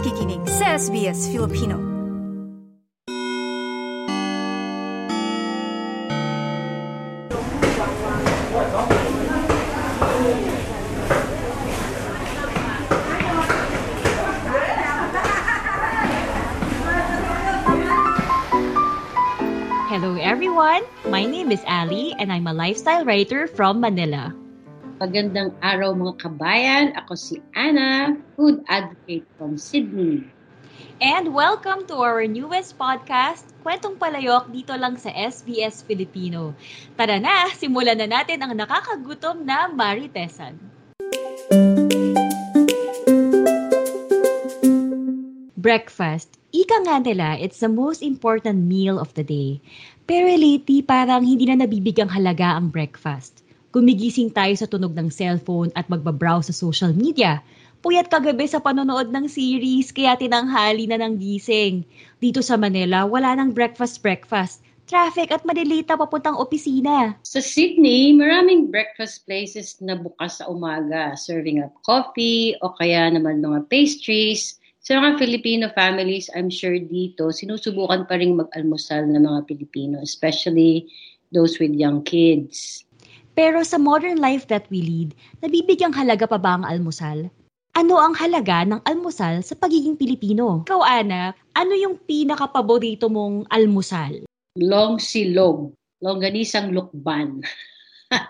nakikinig sa SBS Filipino. Hello everyone, my name is Ali and I'm a lifestyle writer from Manila. Magandang araw mga kabayan. Ako si Anna, food advocate from Sydney. And welcome to our newest podcast, Kwentong Palayok dito lang sa SBS Filipino. Tara na, simulan na natin ang nakakagutom na Maritesan. Breakfast. Ika nga nila, it's the most important meal of the day. Pero lately, parang hindi na nabibigang halaga ang breakfast. Gumigising tayo sa tunog ng cellphone at magbabrowse sa social media. Puyat kagabi sa panonood ng series kaya tinanghali na ng gising. Dito sa Manila, wala nang breakfast-breakfast. Traffic at malilita papuntang opisina. Sa Sydney, maraming breakfast places na bukas sa umaga, serving up coffee o kaya naman mga pastries. Sa mga Filipino families, I'm sure dito, sinusubukan pa rin mag-almusal ng mga Pilipino, especially those with young kids. Pero sa modern life that we lead, nabibigyang halaga pa ba ang almusal? Ano ang halaga ng almusal sa pagiging Pilipino? Ikaw, Ana, ano yung pinaka-paborito mong almusal? Long silog, longganisang lukban,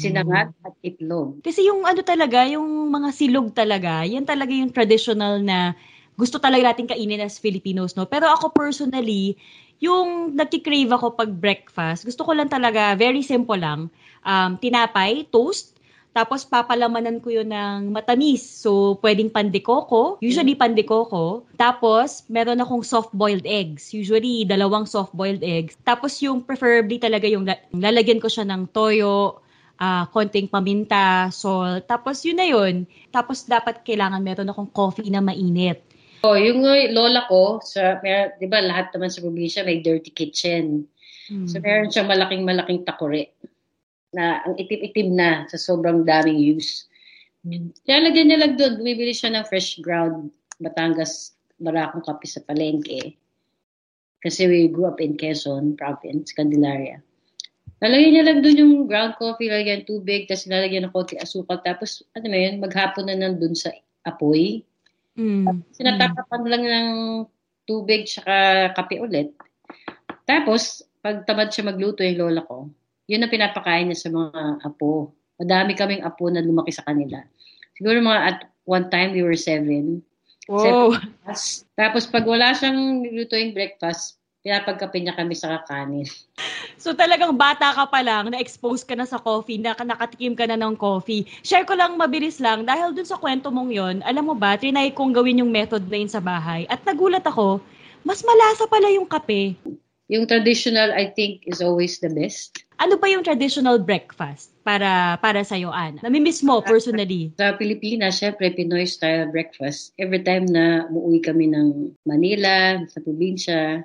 sinangat at itlog. Kasi yung ano talaga, yung mga silog talaga, yan talaga yung traditional na gusto talaga natin kainin as Filipinos, no? Pero ako personally, yung nagki-crave ako pag breakfast, gusto ko lang talaga, very simple lang, um, tinapay, toast, tapos papalamanan ko yun ng matamis. So, pwedeng pandekoko. Usually pandekoko. Tapos, meron akong soft-boiled eggs. Usually, dalawang soft-boiled eggs. Tapos, yung preferably talaga yung lalagyan ko siya ng toyo, uh, konting paminta, salt. Tapos, yun na yun. Tapos, dapat kailangan meron akong coffee na mainit. Oh, yung lola ko, sa, mer- di ba lahat naman sa probinsya may dirty kitchen. Hmm. So, meron siyang malaking-malaking takore na ang itim-itim na sa sobrang daming use. Lalagyan niya lang doon, bumibili siya ng fresh ground Batangas Barakong kape sa palengke. Kasi we grew up in Quezon province, Candelaria. Lalagyan niya lang doon yung ground coffee, lalagyan tubig, tapos lalagyan ng konti asukal, tapos ano mo yun, maghapon na nandun sa apoy. Mm. Sinatakapan lang ng tubig tsaka kape ulit. Tapos, pag tamad siya magluto yung lola ko, yun ang pinapakain niya sa mga apo. Madami kaming apo na lumaki sa kanila. Siguro mga at one time we were seven. Wow. Seven Tapos pag wala siyang nilutuing breakfast, pinapagkape niya kami sa kakanin. So talagang bata ka pa lang, na-expose ka na sa coffee, na nakatikim ka na ng coffee. Share ko lang mabilis lang, dahil dun sa kwento mong yon, alam mo ba, trinay kong gawin yung method na yun sa bahay. At nagulat ako, mas malasa pala yung kape. Yung traditional, I think, is always the best. Ano ba yung traditional breakfast para para sa iyo, Ana? Namimiss mo personally? Sa Pilipinas, syempre, Pinoy style breakfast. Every time na umuwi kami ng Manila, sa probinsya,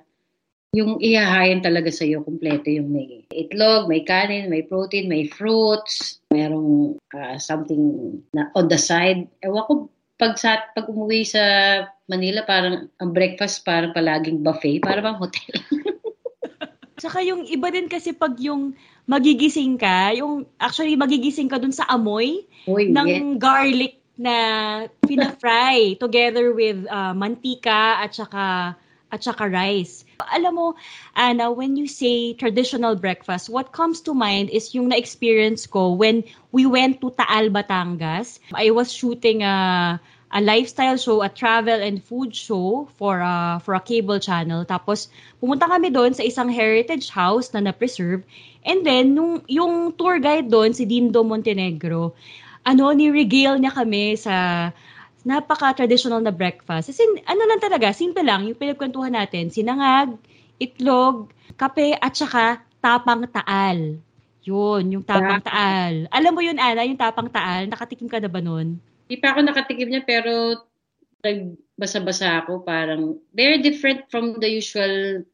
yung ihahayan talaga sa iyo kompleto yung may itlog, may kanin, may protein, may fruits, mayroong uh, something na on the side. Ewan ko, pag, sa, pag umuwi sa Manila, parang ang breakfast parang palaging buffet, parang bang hotel. Saka yung iba din kasi pag yung magigising ka, yung actually magigising ka dun sa amoy Uy, ng yes. garlic na pina-fry together with uh, mantika at saka at saka rice. Alam mo, Anna, when you say traditional breakfast, what comes to mind is yung na-experience ko when we went to Taal, Batangas. I was shooting a a lifestyle show, a travel and food show for a, for a cable channel. Tapos, pumunta kami doon sa isang heritage house na na-preserve. And then, nung, yung tour guide doon, si Dindo Montenegro, ano, ni-regale niya kami sa napaka-traditional na breakfast. Kasi ano lang talaga, simple lang, yung pinagkwentuhan natin, sinangag, itlog, kape, at saka tapang taal. Yun, yung tapang taal. Alam mo yun, Ana, yung tapang taal, nakatikim ka na ba nun? Hindi pa ako nakatikim niya, pero nagbasa-basa ako, parang, very different from the usual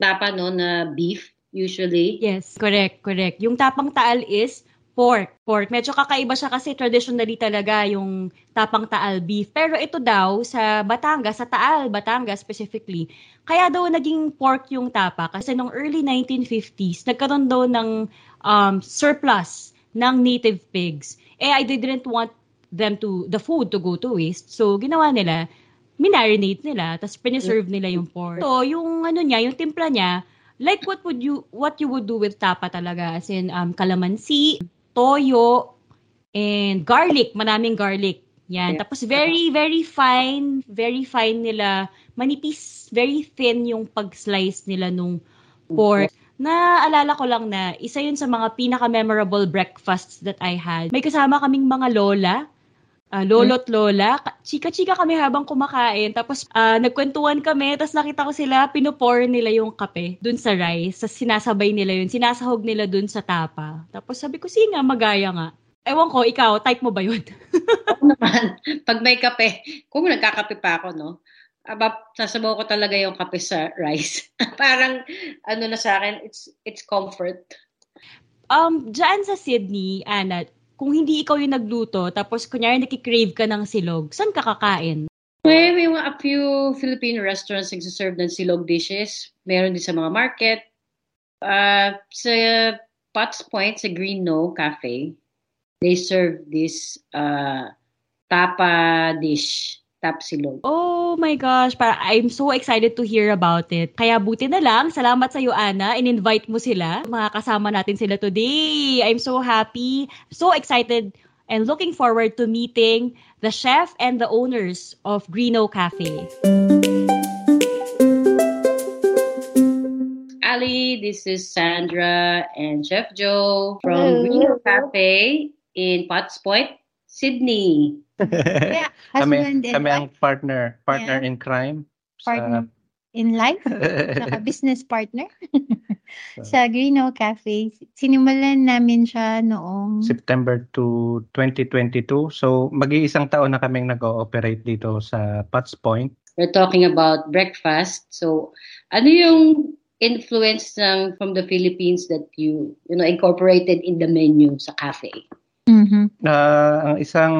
tapa, no, na beef, usually. Yes, correct, correct. Yung tapang taal is pork. Pork. Medyo kakaiba siya kasi traditionally talaga yung tapang Taal beef. Pero ito daw sa Batangas, sa Taal, Batangas specifically, kaya daw naging pork yung tapa kasi nung early 1950s, nagkaroon daw ng um, surplus ng native pigs. Eh, I didn't want them to, the food to go to waste. So, ginawa nila, minarinate nila, tapos preserve nila yung pork. So, yung ano niya, yung timpla niya, like what would you, what you would do with tapa talaga, as in um, calamansi, toyo, and garlic, maraming garlic. Yan. Yeah. Tapos very, very fine, very fine nila, manipis, very thin yung pag-slice nila nung pork. Naalala ko lang na isa yun sa mga pinaka-memorable breakfasts that I had. May kasama kaming mga lola, uh, lolo't lola. Chika-chika kami habang kumakain. Tapos uh, nagkwentuhan kami, tapos nakita ko sila, pinupour nila yung kape dun sa rice. Tapos sinasabay nila yun, sinasahog nila dun sa tapa. Tapos sabi ko, sige nga, magaya nga. Ewan ko, ikaw, type mo ba yun? Oo naman. Pag may kape, kung nagkakape pa ako, no? Aba, sasabaw ko talaga yung kape sa rice. Parang, ano na sa akin, it's it's comfort. Um, dyan sa Sydney, Ana, kung hindi ikaw yung nagluto, tapos kunyari nakikrave ka ng silog, saan ka kakain? May, may mga a few Filipino restaurants nagsiserve ng silog dishes. Meron din sa mga market. Uh, sa Potts Point, sa Green No Cafe, they serve this uh, tapa dish, tap silog. Oh my gosh, para I'm so excited to hear about it. Kaya buti na lang, salamat sa iyo Ana, in-invite mo sila. Mga kasama natin sila today. I'm so happy, so excited and looking forward to meeting the chef and the owners of Greeno Cafe. Ali, this is Sandra and Chef Joe from Hello. Greeno Cafe in Potts Point, Sydney. Yeah, kami, kami ang partner, partner Yeah. in crime. partner in life, saka business partner sa Greeno Cafe. Sinimulan namin siya noong September to 2022. So, mag-iisang taon na kaming nag-ooperate dito sa Potts Point. We're talking about breakfast. So, ano yung influence ng from the Philippines that you you know incorporated in the menu sa cafe? Mhm. Ah, ang isang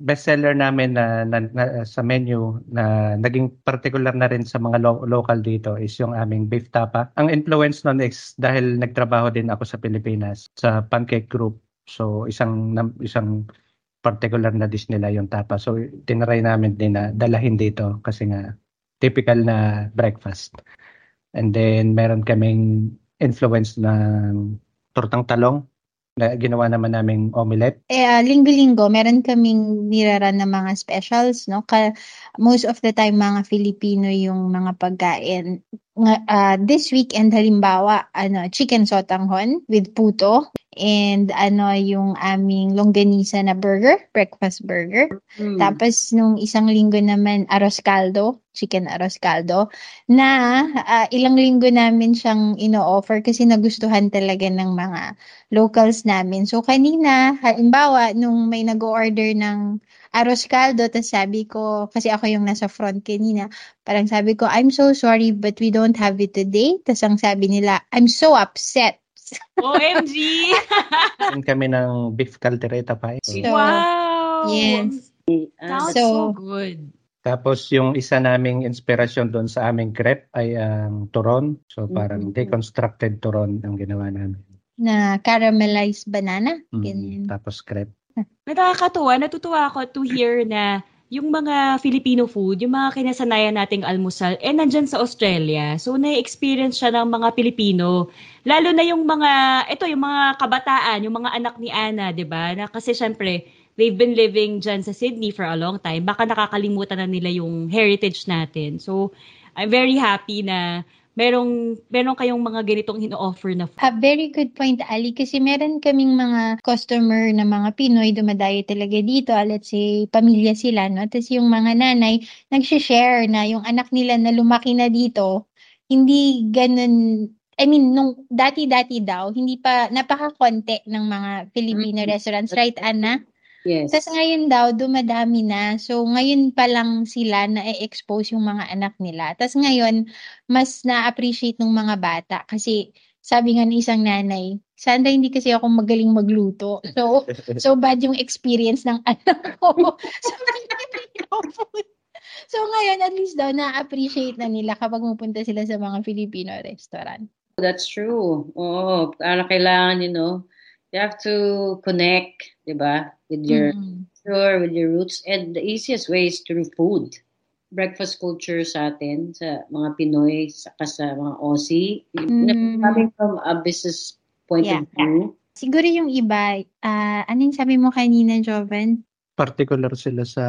bestseller namin na, na, na- sa menu na naging particular na rin sa mga lo- local dito is yung aming beef tapa. Ang influence nun is dahil nagtrabaho din ako sa Pilipinas sa Pancake Group. So isang isang particular na dish nila yung tapa. So tinry namin din na dalahin dito kasi nga typical na breakfast. And then meron kaming influence ng tortang talong na ginawa naman naming omelette. Eh, ah, linggo-linggo, meron kaming niraran na mga specials, no? Ka, most of the time, mga Filipino yung mga pagkain. Ah, this weekend, halimbawa, ano, chicken sotanghon with puto. And ano, yung aming longganisa na burger, breakfast burger. Hmm. Tapos, nung isang linggo naman, arroz caldo, chicken arroz caldo, na ah, ilang linggo namin siyang ino-offer kasi nagustuhan talaga ng mga locals namin. So, kanina, halimbawa, nung may nag-order ng arroz caldo, tas sabi ko, kasi ako yung nasa front kanina, parang sabi ko, I'm so sorry, but we don't have it today. Tas ang sabi nila, I'm so upset. OMG! Kami ng beef caldereta pa. So, wow! Yes. Sounds so So- good. Tapos yung isa naming inspirasyon doon sa aming crepe ay ang turon. So parang Mhm. deconstructed turon ang ginawa namin. Na caramelized banana. Mm, Ganyan. Tapos crepe. Nakakatuwa, natutuwa ako to hear na yung mga Filipino food, yung mga kinasanayan nating almusal, eh nandyan sa Australia. So, na-experience siya ng mga Pilipino. Lalo na yung mga, ito, yung mga kabataan, yung mga anak ni Ana, di ba? Na kasi syempre, they've been living dyan sa Sydney for a long time. Baka nakakalimutan na nila yung heritage natin. So, I'm very happy na merong, merong kayong mga ganitong ino-offer na food. A very good point, Ali, kasi meron kaming mga customer na mga Pinoy dumadayo talaga dito. Let's say, pamilya sila, no? Tapos yung mga nanay, nag-share na yung anak nila na lumaki na dito, hindi ganun, I mean, nung dati-dati daw, hindi pa, napaka-konti ng mga Filipino Mhm. restaurants, right, Anna? Yes. Tapos ngayon daw, dumadami na. So, ngayon pa lang sila na-expose yung mga anak nila. Tapos ngayon, mas na-appreciate ng mga bata kasi sabi nga ng isang nanay, Sandra, hindi kasi ako magaling magluto. So, so bad yung experience ng anak ko. so, so ngayon, at least daw, na-appreciate na nila kapag pupunta sila sa mga Filipino restaurant. That's true. Oo, para kailangan, you know, you have to connect, di ba, with your Mm. culture, with your roots. And the easiest way is through food. Breakfast culture sa atin, sa mga Pinoy, saka sa mga Aussie. Mm. Coming from a business point Yeah. of view, Siguro yung iba, ah ano yung sabi mo kanina, Joven? Particular sila sa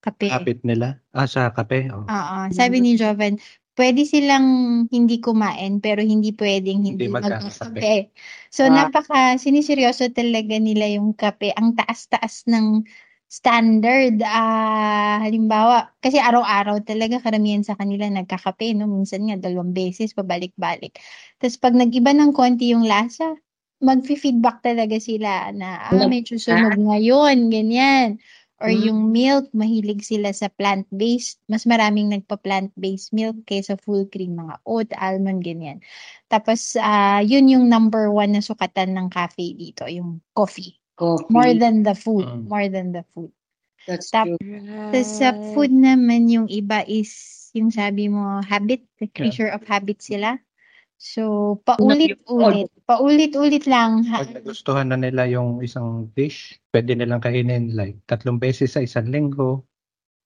Kape. habit nila. Ah, sa kape. Oh. Oo. Sabi ni Joven, pwede silang hindi kumain pero hindi pwedeng hindi, Hindi magkape. So Ah. napaka siniseryoso talaga nila yung kape. Ang taas-taas ng standard. Ah, halimbawa, kasi araw-araw talaga karamihan sa kanila nagkakape, no? Minsan nga dalawang beses pabalik-balik. Tapos pag nag-iba ng konti yung lasa, magfi-feedback talaga sila na ah, medyo sunog ngayon, ganyan. Or Mm. yung milk, mahilig sila sa plant-based. Mas maraming nagpa-plant-based milk kaysa full cream, mga oat, almond, ganyan. Tapos, ah yun yung number one na sukatan ng cafe dito, yung coffee. coffee. More than the food. Mm. More than the food. That's Tap- true. Tapos sa food naman, yung iba is, yung sabi mo, habit, the creature of habit sila. So, paulit-ulit. Paulit-ulit lang. Ha- Pag nagustuhan na nila yung isang dish, pwede nilang kainin like tatlong beses sa isang linggo.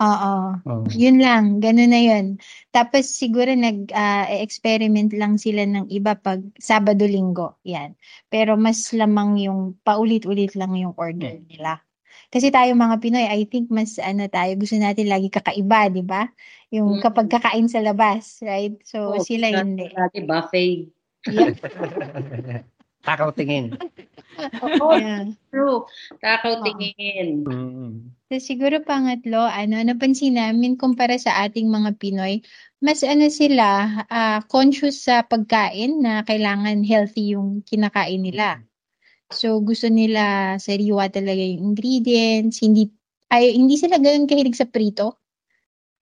Oo. Oh. Yun lang, ganun na yun. Tapos siguro nag-experiment lang sila ng iba pag Sabado-Linggo. Yan. Pero mas lamang yung paulit-ulit lang yung order nila. Kasi tayo mga Pinoy, I think mas ano tayo, gusto natin lagi kakaiba, di ba? Yung Mm. kapag kakain sa labas, right? So Oh, sila hindi. Dati buffet. Yeah. Takaw tingin. yeah. True. Takaw tingin. Mm. So, siguro pangatlo, ano, napansin namin kumpara sa ating mga Pinoy, mas ano sila, ah, conscious sa pagkain na kailangan healthy yung kinakain nila. So, gusto nila sariwa talaga yung ingredients, hindi, ay, hindi sila ganun kahilig sa prito.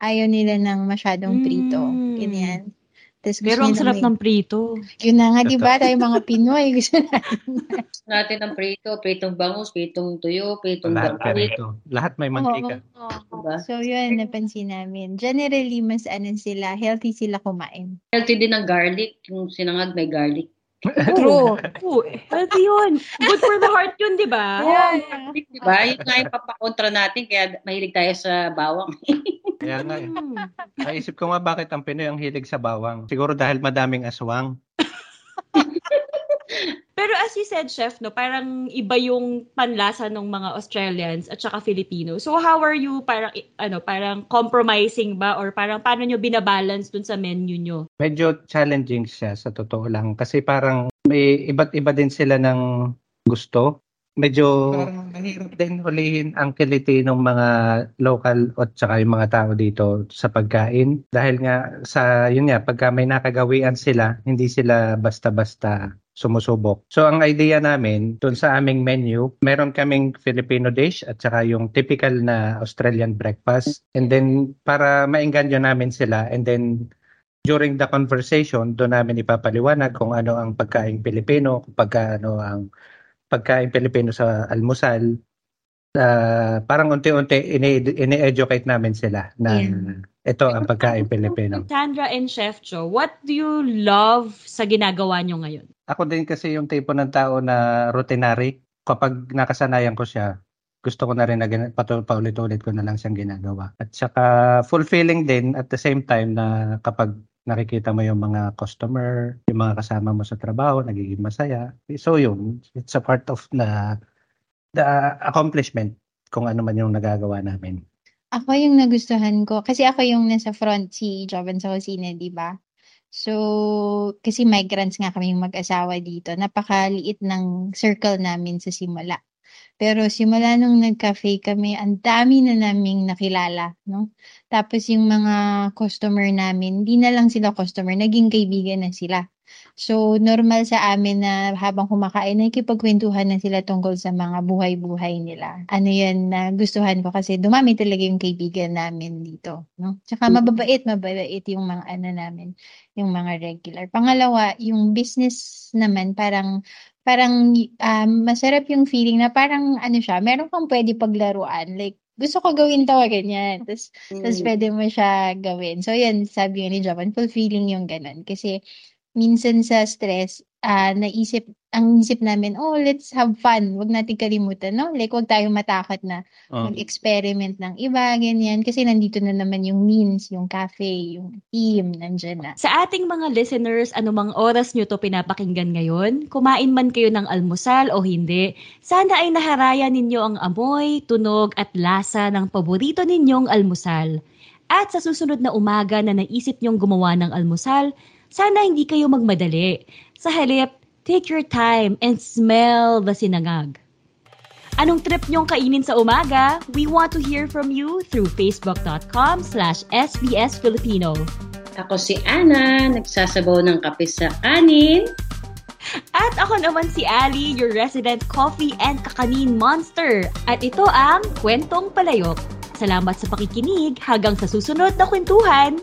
Ayaw nila ng masyadong prito. Mm. Ganyan. Tapos Pero ang sarap may- ng prito. Yun na nga, di ba? Tayo mga Pinoy, gusto natin. Natin ng prito, pritong bangus, pritong tuyo, pritong Lahat rito. Lahat may mantika. Oo. Diba? So, yun, napansin namin. Generally, mas ano sila, healthy sila kumain. Healthy din ng garlic. Yung sinangag may garlic. True. Oo, healthy yun. Good for the heart yun, di ba? Yeah, yeah. Garlic, Diba? Yun nga yung papakontra natin, kaya mahilig tayo sa bawang. Kaya nga eh. Mm. Naisip ko nga bakit ang Pinoy ang hilig sa bawang. Siguro dahil madaming aswang. You said, Chef, no, parang iba yung panlasa ng mga Australians at saka Filipino. So how are you parang i- ano, parang compromising ba or parang paano nyo binabalance dun sa menu nyo? Medyo challenging siya sa totoo lang. Kasi parang may iba't iba din sila ng gusto. Medyo parang mahirap din hulihin ang kiliti ng mga local at saka yung mga tao dito sa pagkain. Dahil nga sa, yun nga, pagka may nakagawian sila, hindi sila basta-basta sumusubok. So ang idea namin dun sa aming menu, meron kaming Filipino dish at saka yung typical na Australian breakfast. And then para maengganyo namin sila and then during the conversation, doon namin ipapaliwanag kung ano ang pagkain Pilipino, kung pagka ano ang pagkain Pilipino sa almusal. Ah, parang unti-unti ini- ini-educate namin sila na Yeah. ito ang pagkain Pilipino. Sandra and Chef Joe, what do you love sa ginagawa nyo ngayon? Ako din kasi yung tipo ng tao na routinary. Kapag nakasanayan ko siya, gusto ko na rin na gina- paulit-ulit ko na lang siyang ginagawa. At saka fulfilling din at the same time na kapag nakikita mo yung mga customer, yung mga kasama mo sa trabaho, nagiging masaya. So yun, it's a part of the, accomplishment kung ano man yung nagagawa namin. Ako yung nagustuhan ko. Kasi ako yung nasa front si Jovan sa kusina, di ba? So, kasi migrants nga kami mag-asawa dito. Napakaliit ng circle namin sa simula. Pero simula nung nag-cafe kami, ang dami na naming nakilala, no? Tapos yung mga customer namin, hindi na lang sila customer, naging kaibigan na sila. So, normal sa amin na habang kumakain, nakikipagkwentuhan na sila tungkol sa mga buhay-buhay nila. Ano yan na gustuhan ko kasi dumami talaga yung kaibigan namin dito. No? Tsaka mababait, mababait yung mga ano namin, yung mga regular. Pangalawa, yung business naman parang parang um, masarap yung feeling na parang ano siya, meron kang pwede paglaruan. Like, gusto ko gawin to, ganyan. Tapos, mm. tapos pwede mo siya gawin. So, yan, sabi ni Japan, fulfilling yung ganun. Kasi, minsan sa stress, uh, naisip, ang isip namin, oh, let's have fun. Huwag natin kalimutan, no? Like, huwag tayong matakot na uh. mag-experiment ng iba, ganyan. Kasi nandito na naman yung means, yung cafe, yung team, nandyan na. Sa ating mga listeners, anumang oras nyo to pinapakinggan ngayon, kumain man kayo ng almusal o hindi, sana ay naharaya ninyo ang amoy, tunog at lasa ng paborito ninyong almusal. At sa susunod na umaga na naisip nyong gumawa ng almusal, sana hindi kayo magmadali. Sa halip, take your time and smell the sinangag. Anong trip niyong kainin sa umaga? We want to hear from you through facebook.com slash sbsfilipino. Ako si Ana, nagsasabaw ng kape sa kanin. At ako naman si Ali, your resident coffee and kakanin monster. At ito ang Kwentong Palayok. Salamat sa pakikinig hanggang sa susunod na kwentuhan.